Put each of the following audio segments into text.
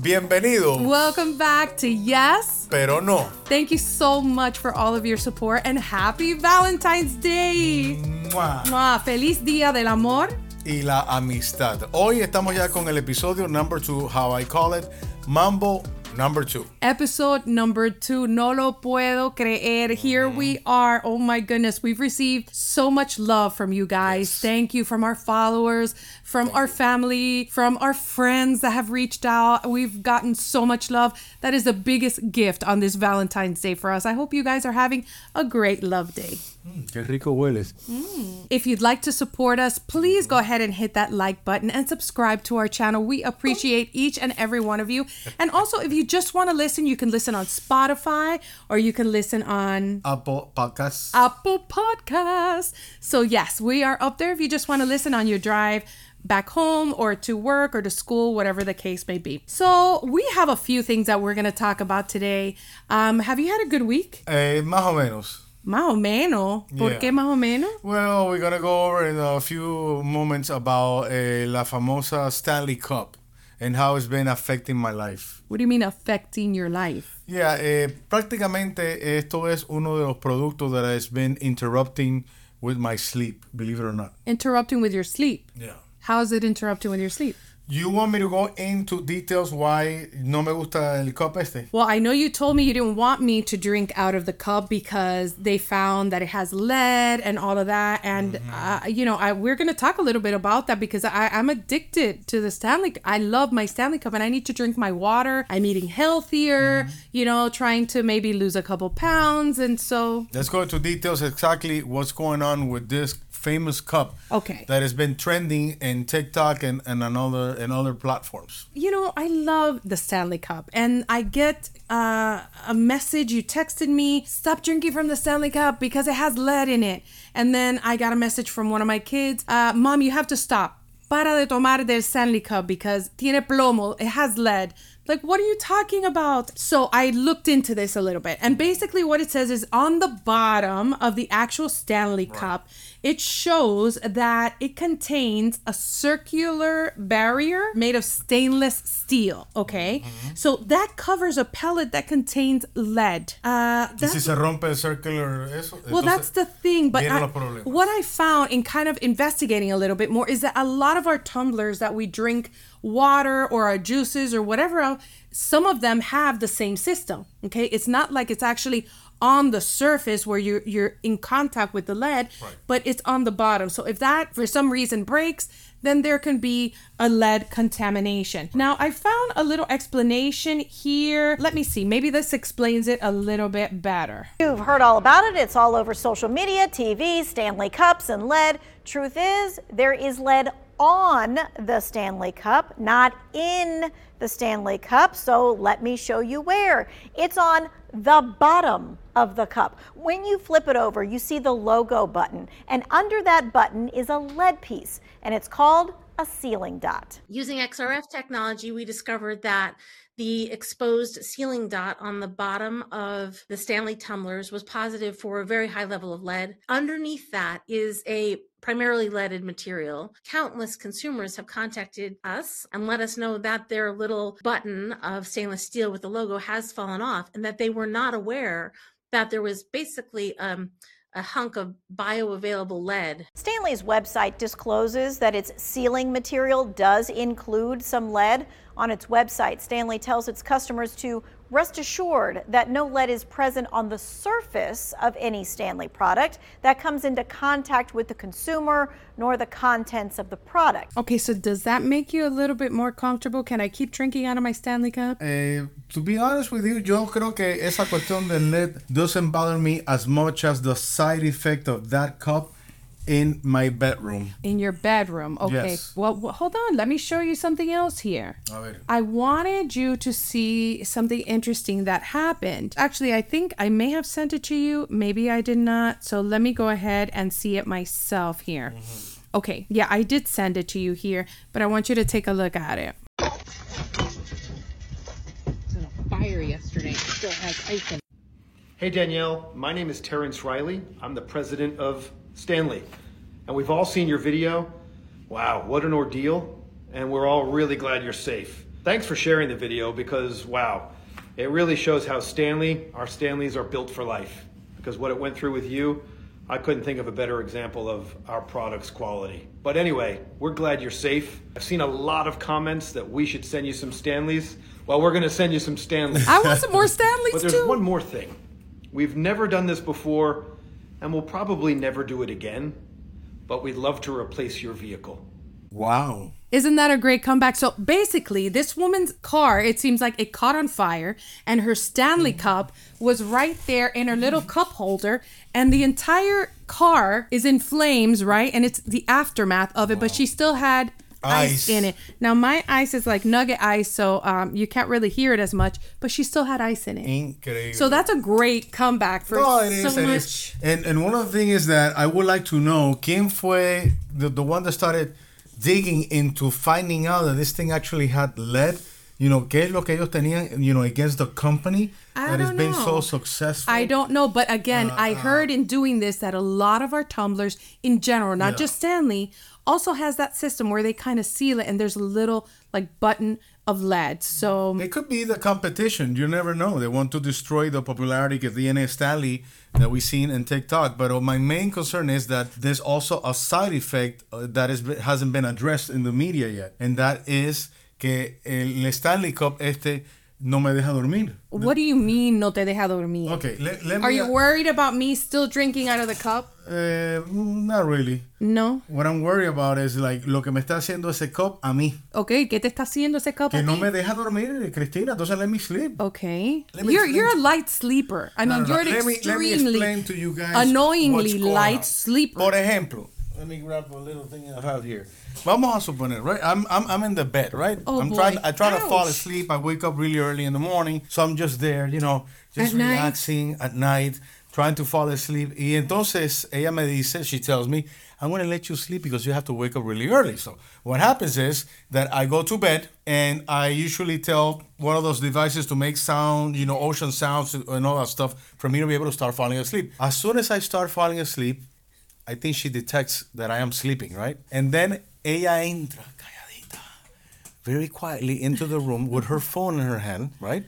Bienvenido, Welcome back to Yes. pero no. Thank you so much for all of your support and happy Valentine's Day. Mua. Mwah. Feliz Día del Amor. Y la amistad. Hoy estamos ya con el episodio number two, how I call it, Mambo number two. Episode number two. No lo puedo creer. Here mm-hmm. we are. Oh my goodness. We've received so much love from you guys. Thank you from our followers, from our family, from our friends that have reached out. We've gotten so much love. That is the biggest gift on this Valentine's Day for us. I hope you guys are having a great love day. Qué rico hueles. If you'd like to support us, please go ahead and hit that like button and subscribe to our channel. We appreciate each and every one of you. And also, if you just want to listen, you can listen on Spotify or you can listen on Apple Podcasts. Apple Podcasts. So, yes, we are up there if you just want to listen on your drive back home or to work or to school, whatever the case may be. So, we have a few things that we're going to talk about today. Um, have you had a good week? Eh, más o menos. Más o menos. ¿Por Yeah. qué más o menos? Well, we're gonna go over in a few moments about eh, la famosa Stanley Cup and how it's been affecting my life. What do you mean affecting your life? Yeah, eh, prácticamente esto es uno de los productos that has been interrupting with my sleep, believe it or not. Interrupting with your sleep. Yeah. How is it interrupting with your sleep? You want me to go into details why no me gusta el cup este? Well, I know you told me you didn't want me to drink out of the cup because they found that it has lead and all of that. And, uh, you know, I, we're going to talk a little bit about that because I, I'm addicted to the Stanley. I love my Stanley Cup and I need to drink my water. I'm eating healthier, you know, trying to maybe lose a couple pounds. And so, Let's go into details exactly what's going on with this famous cup okay. that has been trending in TikTok and, and another and other platforms. you know, I love the Stanley Cup, and I get uh, a message. You texted me, stop drinking from the Stanley Cup because it has lead in it. And then I got a message from one of my kids, uh, Mom, you have to stop. Para de tomar del Stanley Cup because tiene plomo, it has lead. Like, what are you talking about? So I looked into this a little bit. And basically, what it says is on the bottom of the actual Stanley Cup, it shows that it contains a circular barrier made of stainless steel. Okay. So that covers a pellet that contains lead. Uh, si that's se rompe el circular eso, well, that's the thing. But I- what I found in kind of investigating a little bit more is that a lot of our tumblers that we drink water or our juices or whatever else, some of them have the same system. Okay, it's not like it's actually on the surface where you're you're in contact with the lead, but it's on the bottom. So if that for some reason breaks, then there can be a lead contamination. Now, I found a little explanation here. Let me see. Maybe this explains it a little bit better. You've heard all about it. It's all over social media, TV, Stanley Cups, and lead. Truth is, there is lead on the Stanley Cup, not in the Stanley Cup. So let me show you where. It's on the bottom of the cup. When you flip it over, you see the logo button, and under that button is a lead piece, and it's called a sealing dot. Using XRF technology, we discovered that the exposed sealing dot on the bottom of the Stanley tumblers was positive for a very high level of lead. Underneath that is a primarily leaded material. Countless consumers have contacted us and let us know that their little button of stainless steel with the logo has fallen off and that they were not aware that there was basically um, a hunk of bioavailable lead Stanley's website discloses that its sealing material does include some lead. On its website, Stanley tells its customers to rest assured that no lead is present on the surface of any Stanley product that comes into contact with the consumer nor the contents of the product. Okay, so does that make you a little bit more comfortable? Can I keep drinking out of my Stanley Cup? Eh, to be honest with you, yo creo que esa cuestión del lead doesn't bother me as much as the side effect of that cup in my bedroom. In your bedroom. Okay. Yes. Well, w- hold on. Let me show you something else here. I wanted you to see something interesting that happened. Actually, I think I may have sent it to you. Maybe I did not. So let me go ahead and see it myself here. Mm-hmm. Okay. Yeah, I did send it to you here, but I want you to take a look at it. in a fire yesterday. It still has ice in it. Hey Danielle, my name is Terence Reilly. I'm the president of Stanley. And we've all seen your video. Wow, what an ordeal. And we're all really glad you're safe. Thanks for sharing the video because, wow, it really shows how Stanley, our Stanleys are built for life. Because what it went through with you, I couldn't think of a better example of our product's quality. But anyway, we're glad you're safe. I've seen a lot of comments that we should send you some Stanleys. Well, we're going to send you some Stanleys. I want some more Stanleys But there's too. one more thing. We've never done this before, and we'll probably never do it again, but we'd love to replace your vehicle. Wow. Isn't that a great comeback? So basically, this woman's car, it seems like it caught on fire, and her Stanley mm. cup was right there in her little mm. cup holder, and the entire car is in flames, right? And it's the aftermath of it, but she still had ice. Ice. in it. Now, my ice is like nugget ice, so um, you can't really hear it as much, but she still had ice in it. Incredible. So that's a great comeback for No, it so is, much. is. And and one of the things is that I would like to know quién fue the, the one that started digging into finding out that this thing actually had lead. You know, qué es lo que ellos tenían, you know, against the company I that has been so successful. I don't know, but again, I heard in doing this that a lot of our tumblers in general, not just Stanley, also has that system where they kind of seal it and there's a little like button of lead. So It could be the competition. You never know. They want to destroy the popularity of DNA Stanley that we've seen in TikTok. But uh, my main concern is that there's also a side effect uh, that is, hasn't been addressed in the media yet. And that is que el Stanley Cup este no me deja dormir. what do you mean no te deja dormir? Okay, let, let Are me... you worried about me still drinking out of the cup? Uh, not really. No. What I'm worried about is like lo que me está haciendo ese cup a mí. Okay, ¿qué te está haciendo ese cup? Que a no ti? me deja dormir, Cristina. Entonces let me sleep. Okay. Me You're you're a light sleeper. I mean, no, no. you're an let me, let me extremely explain to you guys annoyingly light on. sleeper. Por ejemplo, let me grab a little thing I have here. Vamos a suponer, right? I'm I'm, I'm in the bed, right? Oh, I'm boy. trying I try to fall asleep. I wake up really early in the morning, so I'm just there, you know, just At night? relaxing at night, trying to fall asleep. Y entonces ella me dice, she tells me, I'm going to let you sleep because you have to wake up really early. So what happens is that I go to bed and I usually tell one of those devices to make sound, you know, ocean sounds and all that stuff for me to be able to start falling asleep. As soon as I start falling asleep, I think she detects that I am sleeping, right? And then ella entra calladita, very quietly into the room with her phone in her hand, right?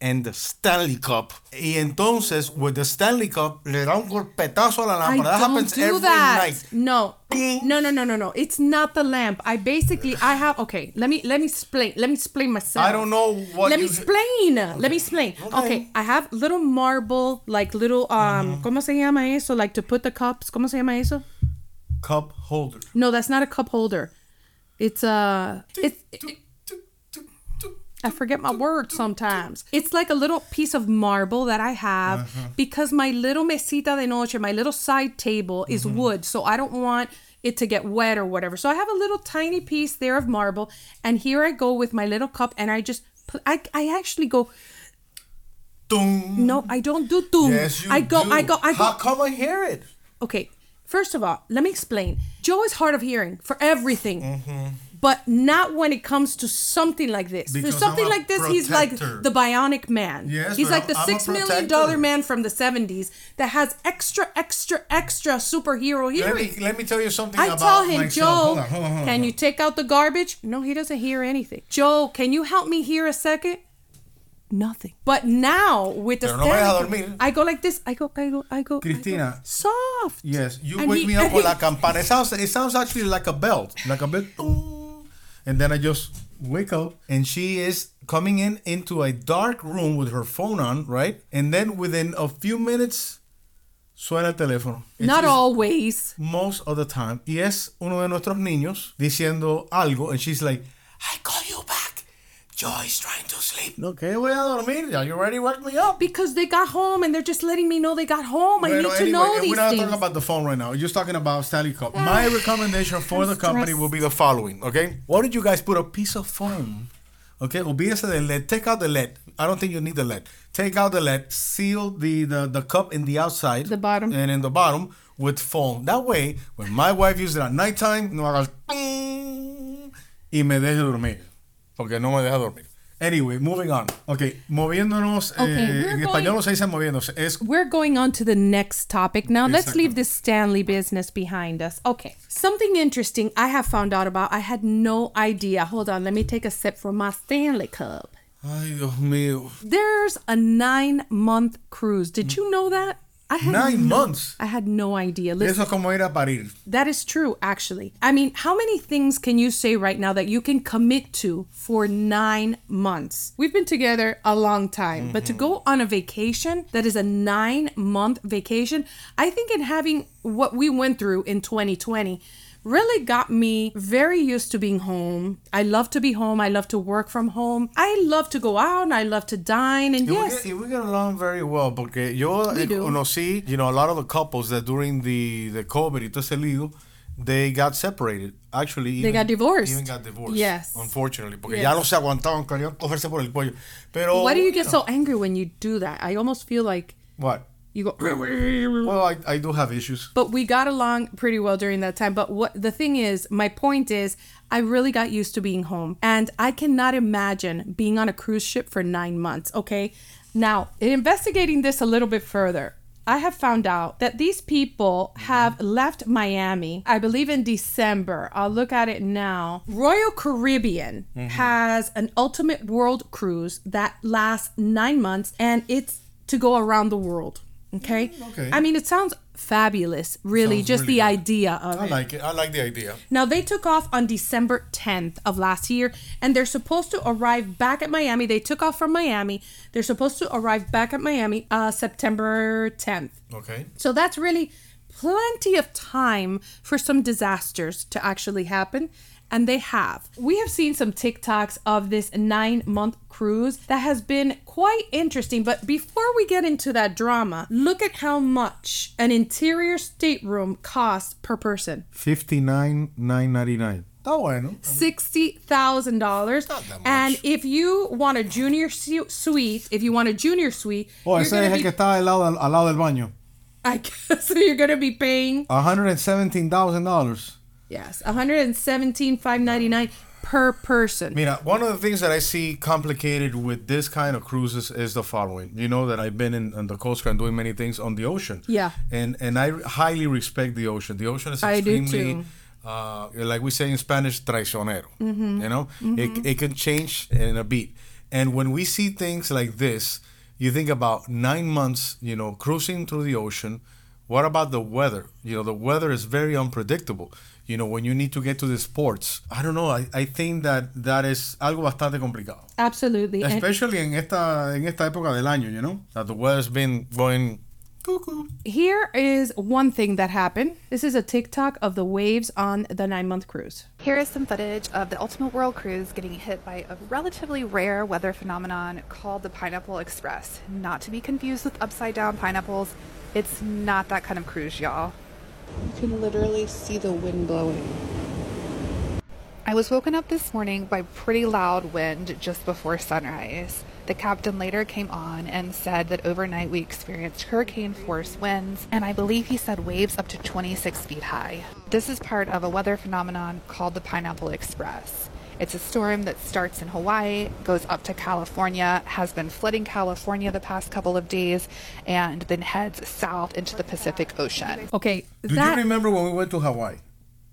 And the Stanley Cup. Y entonces, with the Stanley Cup, le da un golpetazo a la I. That don't happens do every that. night. No, no, no, no, no, no. It's not the lamp. I basically I have okay. Let me let me explain. Let me explain myself. I don't know what Let me explain. Let me explain. Okay. Okay. I have little marble, like little um, ¿cómo se llama eso? Like to put the cups. ¿Cómo se llama eso? Cup holder. No, that's not a cup holder. It's a it's. it- I forget my words sometimes. It's like a little piece of marble that I have Uh-huh. because my little mesita de noche, my little side table is Mm-hmm. wood, so I don't want it to get wet or whatever. So I have a little tiny piece there of marble, and here I go with my little cup, and I just I I actually go. Tung. No, I don't do doom. Yes, you I go, do. I go, I go. How come I hear it? Okay, first of all, let me explain. Joe is hard of hearing for everything. Mm-hmm. But not when it comes to something like this. Because For something like this, he's like the bionic man. Yes, he's like the I'm- six million dollar man from the 70s that has extra, extra, extra superhero Let hearing. me, let me tell you something I about tell him, myself. Joe, Hold on, hold on, hold on, can you take out the garbage? No, he doesn't hear anything. Joe, can you help me hear a second? Nothing. But now with the no me deja stand- dormir. I go like this. I go, I go, I go. I go. Cristina. Soft. Yes, you And wake he- me up with he- la campana. It sounds, it sounds actually like a belt, like a bell. And then I just wake up, and she is coming in into a dark room with her phone on, right? And then within a few minutes, suena el teléfono. Not always. Most of the time. Y es uno de nuestros niños diciendo algo, and she's like, I call you back. Joy's trying to sleep. No, que voy a dormir. Are you ready to wake me up? Because they got home and they're just letting me know they got home. I Bueno, need to anyway, know we're these not things. talking about the phone right now. We're just talking about Stanley Cup. My recommendation for I'm the company stressed. will be the following, okay? Why don't you guys put a piece of foam, okay? Olvídese del lead. Take out the lead. I don't think you need the lead. Take out the lead. Seal the, the, the cup in the outside. The bottom. And in the bottom with foam. That way, when my wife uses it at nighttime, no haga ting, y me deje dormir. Porque no me deja dormir. Anyway, moving on. Ok, moviéndonos. Okay, eh, we're en going- español se dice moviéndose. Es We're going on to the next topic now. Let's leave this Stanley business behind us. Okay. Something interesting I have found out about. I had no idea. Hold on. Let me take a sip from my Stanley cup. Ay, Dios mío. There's a nine month cruise. Did you know that? I had Nine no- months. I had no idea. Listen, Eso como ir a parir. that is true, actually. I mean, how many things can you say right now that you can commit to for nine months? We've been together a long time, but to mm-hmm. go on a vacation that is a nine month vacation, I think in having what we went through in 2020 really got me very used to being home. I love to be home. I love to work from home. I love to go out and I love to dine. And we, yes, get, y we get along very well porque yo We eh, conocí, you know, a lot of the couples that during the, the COVID y todo ese lío, they got separated. Actually, They got divorced. Even got divorced. Yes. Unfortunately, porque Yes. ya no se aguantaban, querían cogerse por el cuello. Pero why do you get know, so angry when you do that? I almost feel like What? You go. Well, I, I do have issues. but we got along pretty well during that time but what the thing is my point is i really got used to being home and i cannot imagine being on a cruise ship for nine months okay now in investigating this a little bit further I have found out that these people have left Miami, I believe in December. I'll look at it now. Royal Caribbean mm-hmm. has an ultimate world cruise that lasts nine months and it's to go around the world. Okay. okay. I mean, it sounds fabulous, really, Sounds just really the good. idea of I it. like it. I like the idea. Now, they took off on December 10th of last year, and they're supposed to arrive back at Miami. They took off from Miami. They're supposed to arrive back at Miami uh, September 10th. Okay. So that's really plenty of time for some disasters to actually happen. And they have. We have seen some TikToks of this nine month cruise that has been quite interesting. But before we get into that drama, look at how much an interior stateroom costs per person Fifty nine nine ninety nine. Está bueno. $60,000. Not that much. And if you want a junior su- suite, if you want a junior suite, Oh, you're ese gonna es el be- que está al lado, al lado del baño. I guess so you're going to be paying $117,000. Yes, one hundred and seventeen five ninety nine per person. Mira, one of the things that I see complicated with this kind of cruises is the following. You know that I've been in, in the Coast Guard doing many things on the ocean. Yeah. And and I highly respect the ocean. The ocean is extremely, uh, like we say in Spanish, traicionero. Mm-hmm. You know, it, it can change in a beat. And when we see things like this, you think about nine months, you know, cruising through the ocean. What about the weather? You know, the weather is very unpredictable. You know, when you need to get to the sports, I don't know. I, I think that that is algo bastante complicado. Absolutely. And Especially en esta en esta época del año, you know, that the weather's been going cuckoo. here is one thing that happened. This is a TikTok of the waves on the nine month cruise. Here is some footage of the Ultimate World Cruise getting hit by a relatively rare weather phenomenon called the Pineapple Express. Not to be confused with upside down pineapples. It's not that kind of cruise, y'all. You can literally see the wind blowing. I was woken up this morning by pretty loud wind just before sunrise. The captain later came on and said that overnight we experienced hurricane force winds, and I believe he said waves up to 26 feet high. This is part of a weather phenomenon called the Pineapple Express. It's a storm that starts in Hawaii, goes up to California, has been flooding California the past couple of days, and then heads south into the Pacific Ocean. Okay, Do you remember when we went to Hawaii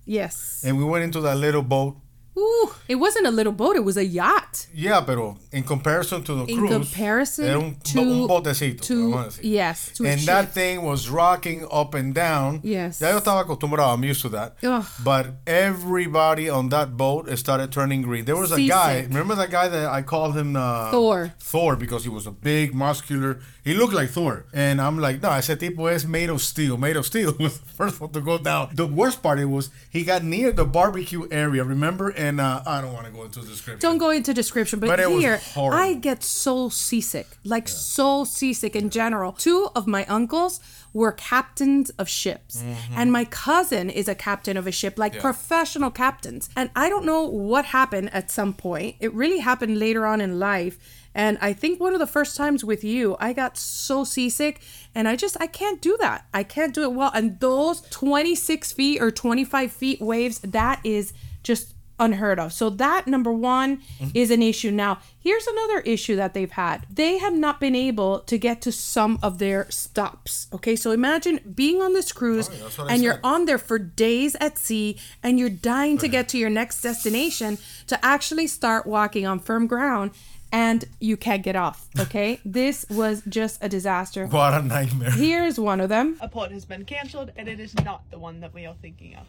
yes. and we went into that little boat? Ooh, it wasn't a little boat; it was a yacht. Yeah, pero in comparison to the In cruise, comparison era un, to un botecito, to vamos a decir. yes, to and ship. that thing was rocking up and down. Yes. Ya yo estaba acostumbrado. I'm used to that. Ugh. But everybody on that boat started turning green. There was a guy. Remember that guy that I called him uh, Thor. Thor because he was a big, muscular. He looked like Thor. And I'm like, no, ese tipo es made of steel. Made of steel was the first one to go down. The worst part it was he got near the barbecue area. Remember? And uh, I don't want to go into the description. Don't go into description, but, But here. I get so seasick, like so seasick in general. Two of my uncles were captains of ships, Mm-hmm. and my cousin is a captain of a ship, like professional captains. And I don't know what happened at some point. It really happened later on in life. And I think one of the first times with you, I got so seasick and I just, I can't do that. I can't do it well. And those 26 feet or 25 feet waves, that is just unheard of. So that number one mm-hmm. is an issue. Now, here's another issue that they've had. They have not been able to get to some of their stops. Okay, so imagine being on this cruise Oh, I and you're said. on there for days at sea and you're dying to get to your next destination to actually start walking on firm ground and you can't get off. Okay, this was just a disaster. What a nightmare. Here's one of them. a port has been cancelled and it is not the one that we are thinking of.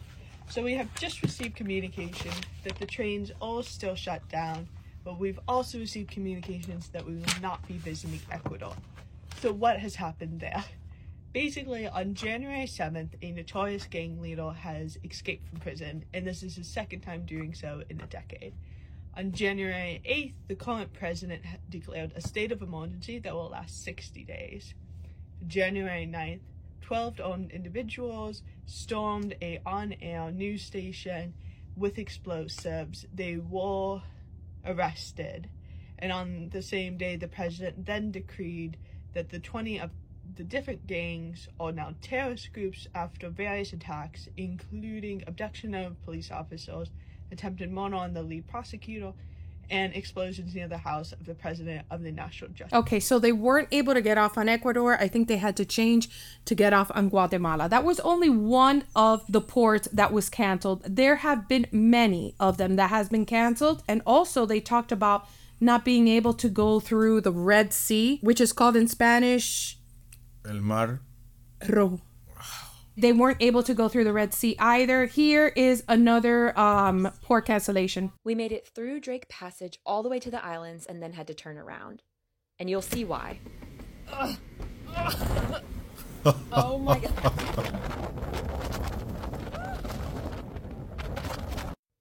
So we have just received communication that the trains are still shut down, but we've also received communications that we will not be visiting Ecuador. So what has happened there? Basically, on January 7th, a notorious gang leader has escaped from prison, and this is his second time doing so in a decade. On January 8th, the current president declared a state of emergency that will last 60 days. January 9th, 12 armed individuals stormed a on-air news station with explosives. They were arrested. And on the same day, the president then decreed that the 20 of the different gangs are now terrorist groups after various attacks, including abduction of police officers, attempted murder on the lead prosecutor, and explosions near the house of the president of the National Justice. Okay, so they weren't able to get off on Ecuador. I think they had to change to get off on Guatemala. That was only one of the ports that was canceled. There have been many of them that has been canceled. And also they talked about not being able to go through the Red Sea, which is called in Spanish El mar. Rojo. They weren't able to go through the Red Sea either. Here is another um, port cancellation. We made it through Drake Passage all the way to the islands and then had to turn around. And you'll see why. oh my god.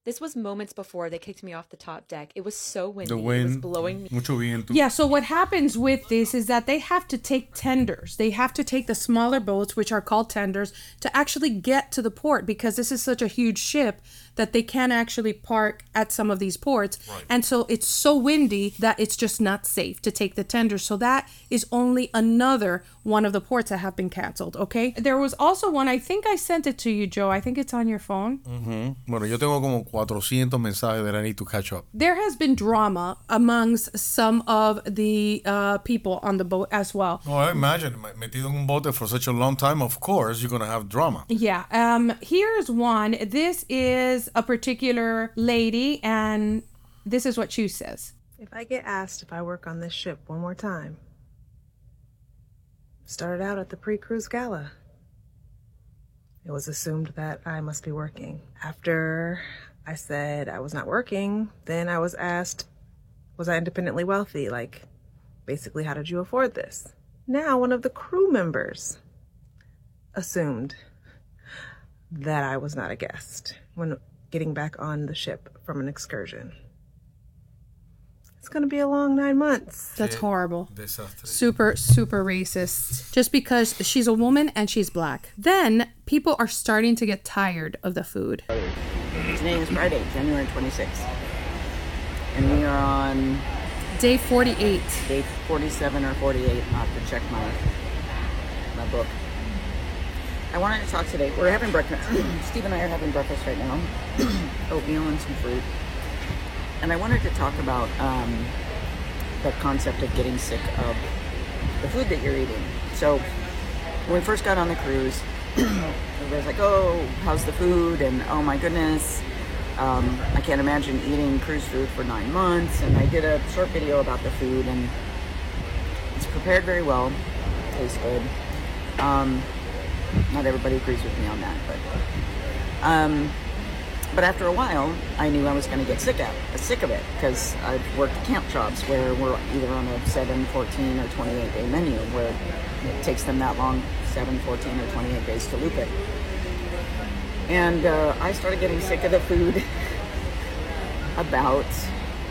This was moments before they kicked me off the top deck. It was so windy. The It was wind. blowing me. Mucho viento. Yeah, so what happens with this is that they have to take tenders. They have to take the smaller boats, which are called tenders, to actually get to the port because this is such a huge ship that they can't actually park at some of these ports. And so it's so windy that it's just not safe to take the tender. So that is only another one of the ports that have been canceled, okay? There was also one, I think I sent it to you, Joe. I think it's on your phone. Mhm. Bueno, yo tengo como 400 mensajes that I need to catch up. there has been drama amongst some of the uh, people on the boat as well. Oh, I imagine metido en un bote for such a long time. Of course, you're gonna have drama. Yeah. Um. Here's one. This is a particular lady, and this is what she says. If I get asked if I work on this ship one more time, started out at the pre cruise gala. It was assumed that I must be working. After I said I was not working, then I was asked, was I independently wealthy? Like, basically, how did you afford this? Now, one of the crew members assumed that I was not a guest when getting back on the ship from an excursion. It's going to be a long nine months. That's horrible. Super, super racist. Just because she's a woman and she's black. Then people are starting to get tired of the food. Today is Friday, January 26th. And we are on Day 48. day 47 or 48. I'll have to check my, my book. I wanted to talk today. We're having breakfast. Steve and I are having breakfast right now. Oatmeal and some fruit. And I wanted to talk about um, the concept of getting sick of the food that you're eating. So when we first got on the cruise, everybody's like, "Oh, how's the food?" and "Oh my goodness, um, I can't imagine eating cruise food for nine months." And I did a short video about the food, and it's prepared very well, tastes good. Um, not everybody agrees with me on that, but um, but after a while, I knew I was going to get sick of sick of it because I've worked camp jobs where we're either on a 7, 14, or 28 day menu where it takes them that long 7, 14, or 28 days to loop it. And uh, I started getting sick of the food about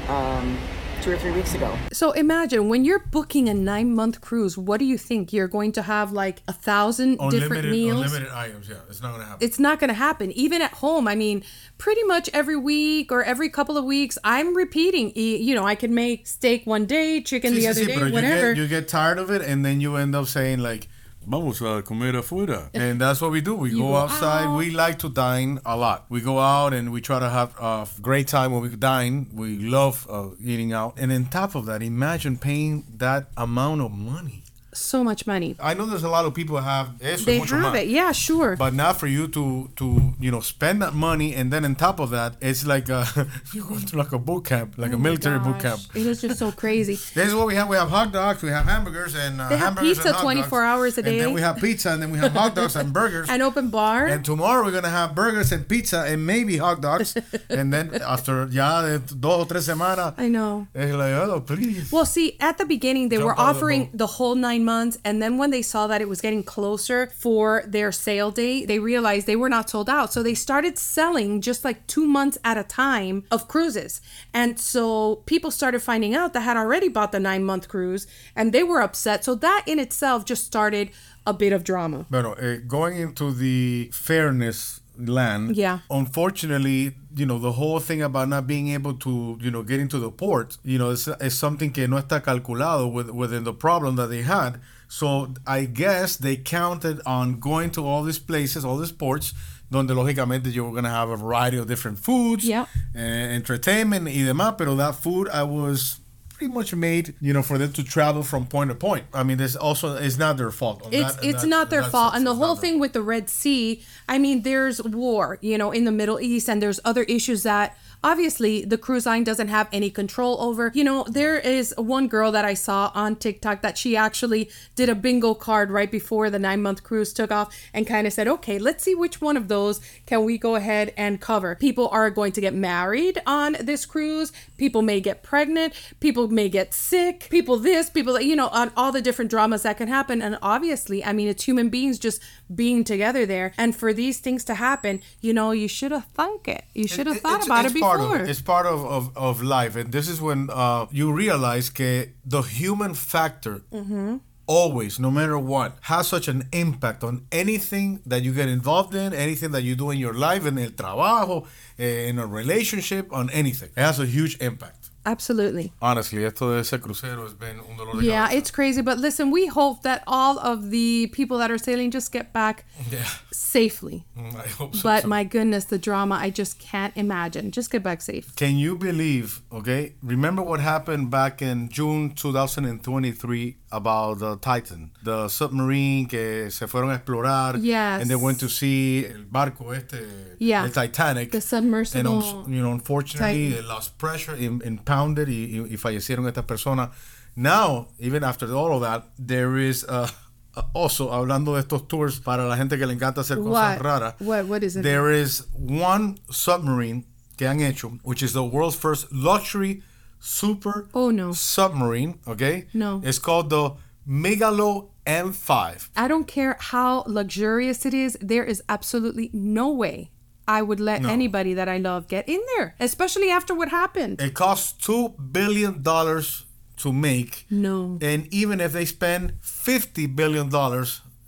um, two or three weeks ago. So imagine when you're booking a nine month cruise, what do you think? You're going to have like a thousand different meals? unlimited items. Yeah, it's not gonna happen. it's not going to happen. Even at home, I mean, pretty much every week or every couple of weeks, I'm repeating. e- You know, I can make steak one day, chicken Sí, the sí, other sí, day, pero you whatever. get, you get tired of it, and then you end up saying like, vamos a comer afuera. And that's what we do. We You go go outside. out. We like to dine a lot. We go out and we try to have a great time when we dine. We love uh, eating out. And on top of that, imagine paying that amount of money. So much money. I know there's a lot of people have eso They mucho have más. it. Yeah, sure. But not for you to to you know spend that money and then on top of that, it's like a, you go to like a boot camp, like a Oh my military boot camp. gosh. It is just so crazy. This is what we have. We have hot dogs, we have hamburgers, and uh, They have hamburgers pizza and 24 dogs. hours a day. And then we have pizza, and then we have hot dogs and burgers. An open bar. And tomorrow we're gonna have burgers and pizza and maybe hot dogs. and then after yeah, dos o tres semanas, I know. it's like oh please. Well, see, at the beginning, they Jump were out of the offering the, whole nine months. And then when they saw that it was getting closer for their sale date, they realized they were not sold out. So they started selling just like two months at a time of cruises. And so people started finding out that had already bought the nine month cruise and they were upset. So that in itself just started a bit of drama. Bueno, eh, going into the fairness land. Yeah. Unfortunately, you know, the whole thing about not being able to, you know, get into the port, you know, is, is something que no está calculado with, within the problem that they had. So I guess they counted on going to all these places, all these ports, donde lógicamente you were going to have a variety of different foods, Yeah. eh, entertainment y demás, pero that food I was pretty much made, you know, for them to travel from point to point. I mean, this also is not their fault. It's that- it's that- not their fault. sense. And the It's whole thing with the Red Sea, I mean, there's war, you know, in the Middle East, and there's other issues that obviously the cruise line doesn't have any control over. You know, there is one girl that I saw on TikTok that she actually did a bingo card right before the nine month cruise took off and kind of said, okay, let's see which one of those can we go ahead and cover. People are going to get married on this cruise. People may get pregnant. People may get sick. People this, people that, you know, on all the different dramas that can happen. And obviously, I mean, it's human beings just being together there. And for these things to happen, you know, you should have thunk it. You should have thought it's, about it's it part of it. It's part of, of, of life, and this is when uh, you realize que the human factor Mhm. always, no matter what, has such an impact on anything that you get involved in, anything that you do in your life, in el trabajo, eh, in a relationship, on anything. It has a huge impact. Absolutely. Honestly, esto de ese crucero has been un dolor de Yeah, cabeza. it's crazy. But listen, we hope that all of the people that are sailing just get back Yeah. safely. Mm, I hope so. But too. my goodness, the drama, I just can't imagine. Just get back safe. Can you believe, okay? Remember what happened back in June 2023 about the Titan, the submarine que se fueron a explorar. Yes. And they went to see el barco este, Yeah. el Titanic. The submersible And, um, you know, unfortunately, Titan. it lost pressure, im- impounded y, y, y fallecieron estas personas. Now, even after all of that, there is uh, also, hablando de estos tours, para la gente que le encanta hacer cosas What? raras. What? What is it? There is one submarine que han hecho, which is the world's first luxury super Oh, no. submarine, okay? No. It's called the Migaloo M5. I don't care how luxurious it is, there is absolutely no way I would let No. anybody that I love get in there, especially after what happened. It costs $2 billion to make. No. And even if they spend $50 billion,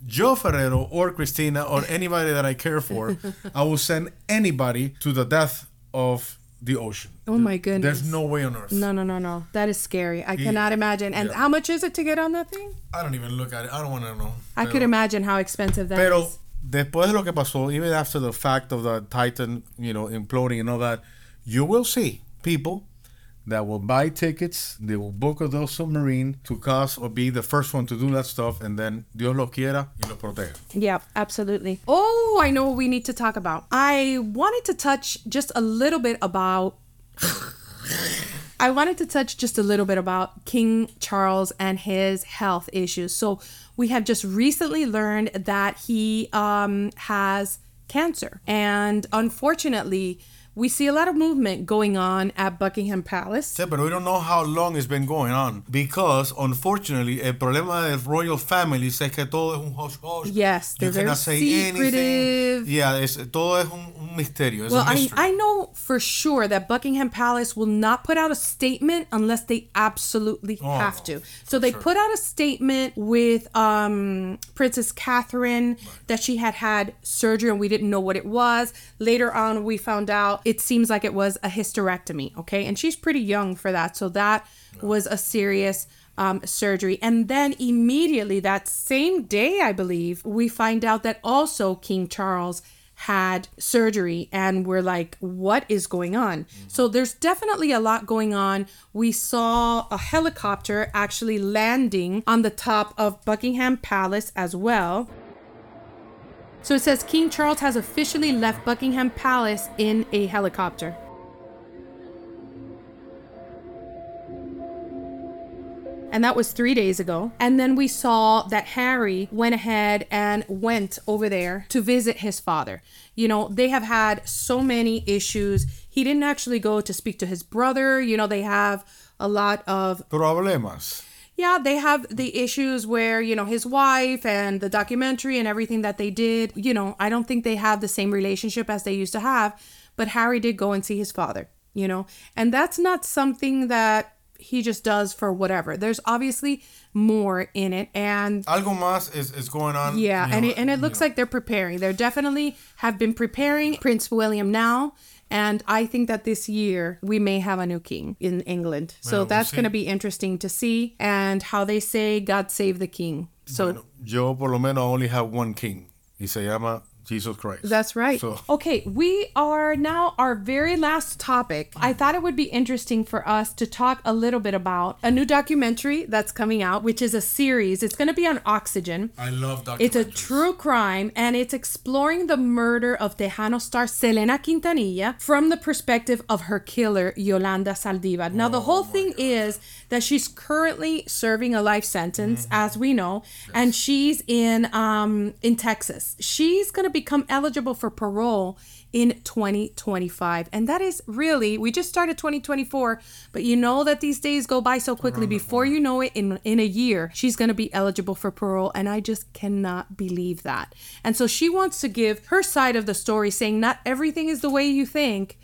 Joe Ferrero or Christina or anybody that I care for, I will send anybody to the death of the ocean. Oh my goodness. There's no way on earth. No, no, no, no. That is scary. I Yeah. cannot imagine. And Yeah. how much is it to get on that thing? I don't even look at it. I don't want to know. I could imagine how expensive that is. Después de lo que pasó, even after the fact of the Titan, you know, imploding and all that, you will see people that will buy tickets, they will book a those submarine to cause or be the first one to do that stuff, and then Dios lo quiera y lo proteja. Yeah, absolutely. Oh, I know what we need to talk about. I wanted to touch just a little bit about. I wanted to touch just a little bit about King Charles and his health issues. So, we have just recently learned that he um, has cancer. And unfortunately, we see a lot of movement going on at Buckingham Palace. Yeah, but we don't know how long it's been going on because, unfortunately, el problema del royal family es que todo es un hush hush. Yes, they're you very cannot say secretive. anything. Yeah, todo es un, un misterio. Es Well, I. I know for sure that Buckingham Palace will not put out a statement unless they absolutely Oh, have to. So they put out a statement with um, Princess Catherine that she had had surgery and we didn't know what it was. Later on, we found out it seems like it was a hysterectomy. Okay, and she's pretty young for that, so that was a serious um, surgery. And then immediately that same day, I believe, we find out that also King Charles had surgery and we're like what is going on so there's definitely a lot going on we saw a helicopter actually landing on the top of buckingham palace as well so it says king charles has officially left buckingham palace in a helicopter And that was three days ago. And then we saw that Harry went ahead and went over there to visit his father. You know, they have had so many issues. He didn't actually go to speak to his brother. You know, they have a lot of Problemas. Yeah, they have the issues where, you know, his wife and the documentary and everything that they did, you know, I don't think they have the same relationship as they used to have. But Harry did go and see his father, you know, and that's not something that he just does for whatever. There's obviously more in it. And Algo más is, is going on. yeah, you and know, it, and it looks like they're preparing. They're definitely have been preparing Prince William now. And I think that this year we may have a new king in England. So Well, we'll that's going to be interesting to see. And how they say, God save the king. So Yo por lo menos only have one king. Y se llama Jesus Christ. That's right. So Okay, we are now our very last topic. I thought it would be interesting for us to talk a little bit about a new documentary that's coming out, which is a series. It's going to be on Oxygen. I love documentaries. It's a true crime and it's exploring the murder of Tejano star Selena Quintanilla from the perspective of her killer, Yolanda Saldivar. Now, the whole thing is that she's currently serving a life sentence, as we know, and she's in um in Texas. She's gonna become eligible for parole in 2025 and that is really we just started 2024 but you know that these days go by so quickly. Before you know it in in a year she's going to be eligible for parole and i just cannot believe that. And so she wants to give her side of the story saying not everything is the way you think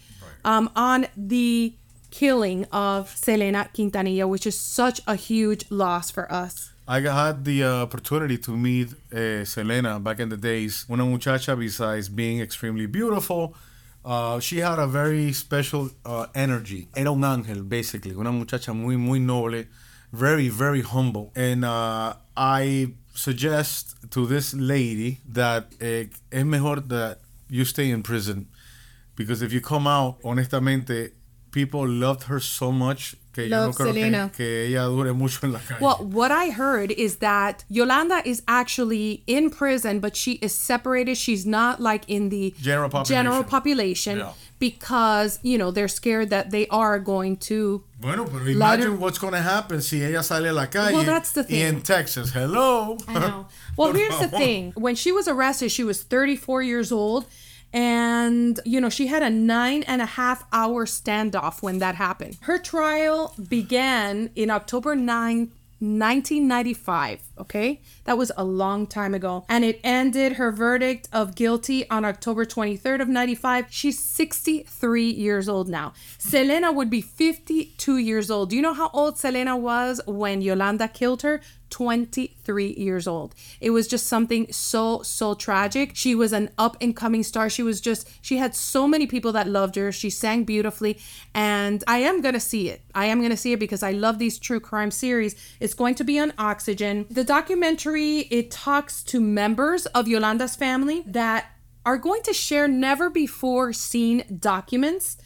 um, on the killing of selena quintanilla which is such a huge loss for us I had the uh, opportunity to meet uh, Selena back in the days. Una muchacha, besides being extremely beautiful, uh, she had a very special uh, energy. Era un ángel, basically. Una muchacha muy, muy noble, very, very humble. And uh, I suggest to this lady that uh, es mejor that you stay in prison. Because if you come out, honestamente, people loved her so much que yo no creo Selena. que ella dure mucho en la calle. Well, what I heard is that Yolanda is actually in prison, but she is separated. She's not like in the General population. general population Yeah. because, you know, they're scared that they are going to. Bueno, pero Lighter- imagine what's going to happen si ella sale a la calle. Well, that's the thing. en Texas, hello. I know. Well, here's the thing. When she was arrested, she was 34 years old. And, you know, she had a nine and a half hour standoff when that happened. Her trial began in October 9, 1995. Okay. That was a long time ago. And it ended her verdict of guilty on October 23rd of 95. She's 63 years old now. Selena would be 52 years old. Do you know how old Selena was when Yolanda killed her? 23 years old. It was just something so, so tragic. She was an up and coming star. She was just, she had so many people that loved her. She sang beautifully. And I am going to see it. I am going to see it because I love these true crime series. It's going to be on Oxygen. The documentary, it talks to members of Yolanda's family that are going to share never before seen documents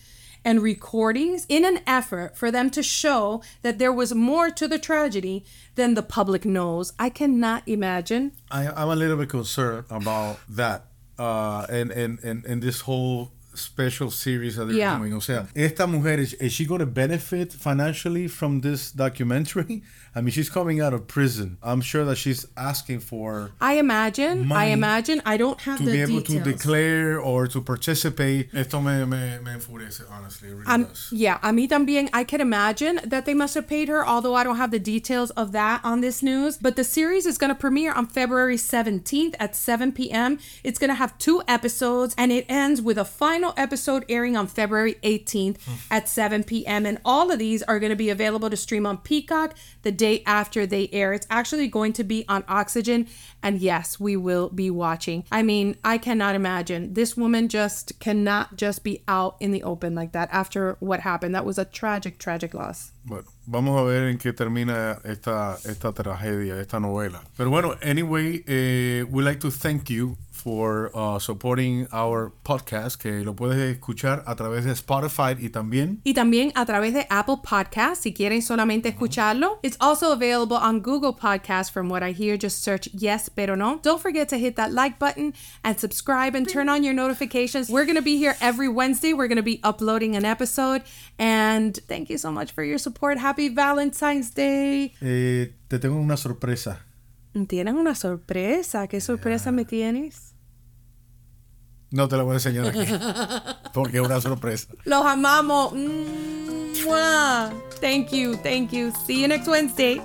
and recordings in an effort for them to show that there was more to the tragedy than the public knows. I cannot imagine. I, I'm a little bit concerned about that. Uh, and, and, and, and this whole special series that they're Yeah. doing. O sea, esta mujer, is, is she going to benefit financially from this documentary? I mean, she's coming out of prison. I'm sure that she's asking for I imagine. I imagine. I don't have to be able details. to declare or to participate. Esto me, me, me enfurece, honestly. Really Um, yeah, a mí también. I can imagine that they must have paid her, although I don't have the details of that on this news. But the series is going to premiere on February 17th at 7 p.m. It's going to have two episodes, and it ends with a final episode airing on February 18th at 7 p.m. And all of these are going to be available to stream on Peacock the day after they air. It's actually going to be on Oxygen, and yes, we will be watching. I mean, I cannot imagine. This woman just cannot just be out in the open like that after what happened. That was a tragic, tragic loss. But Vamos a ver en qué termina esta, esta tragedia, esta novela. Pero bueno, anyway, eh, we'd like to thank you for uh, supporting our podcast, que lo puedes escuchar a través de Spotify y también Y también a través de Apple Podcasts, si quieren solamente escucharlo. It's also available on Google Podcasts, from what I hear. Just search Yes Pero No. Don't forget to hit that like button and subscribe and turn on your notifications. We're going to be here every Wednesday. We're going to be uploading an episode. And thank you so much for your support. Happy Valentine's Day. eh, te tengo una sorpresa. Tienes una sorpresa. ¿Qué sorpresa me tienes? No te la voy a enseñar aquí, porque es una sorpresa. Los amamos. Mwah. Thank you. Thank you. See you next Wednesday.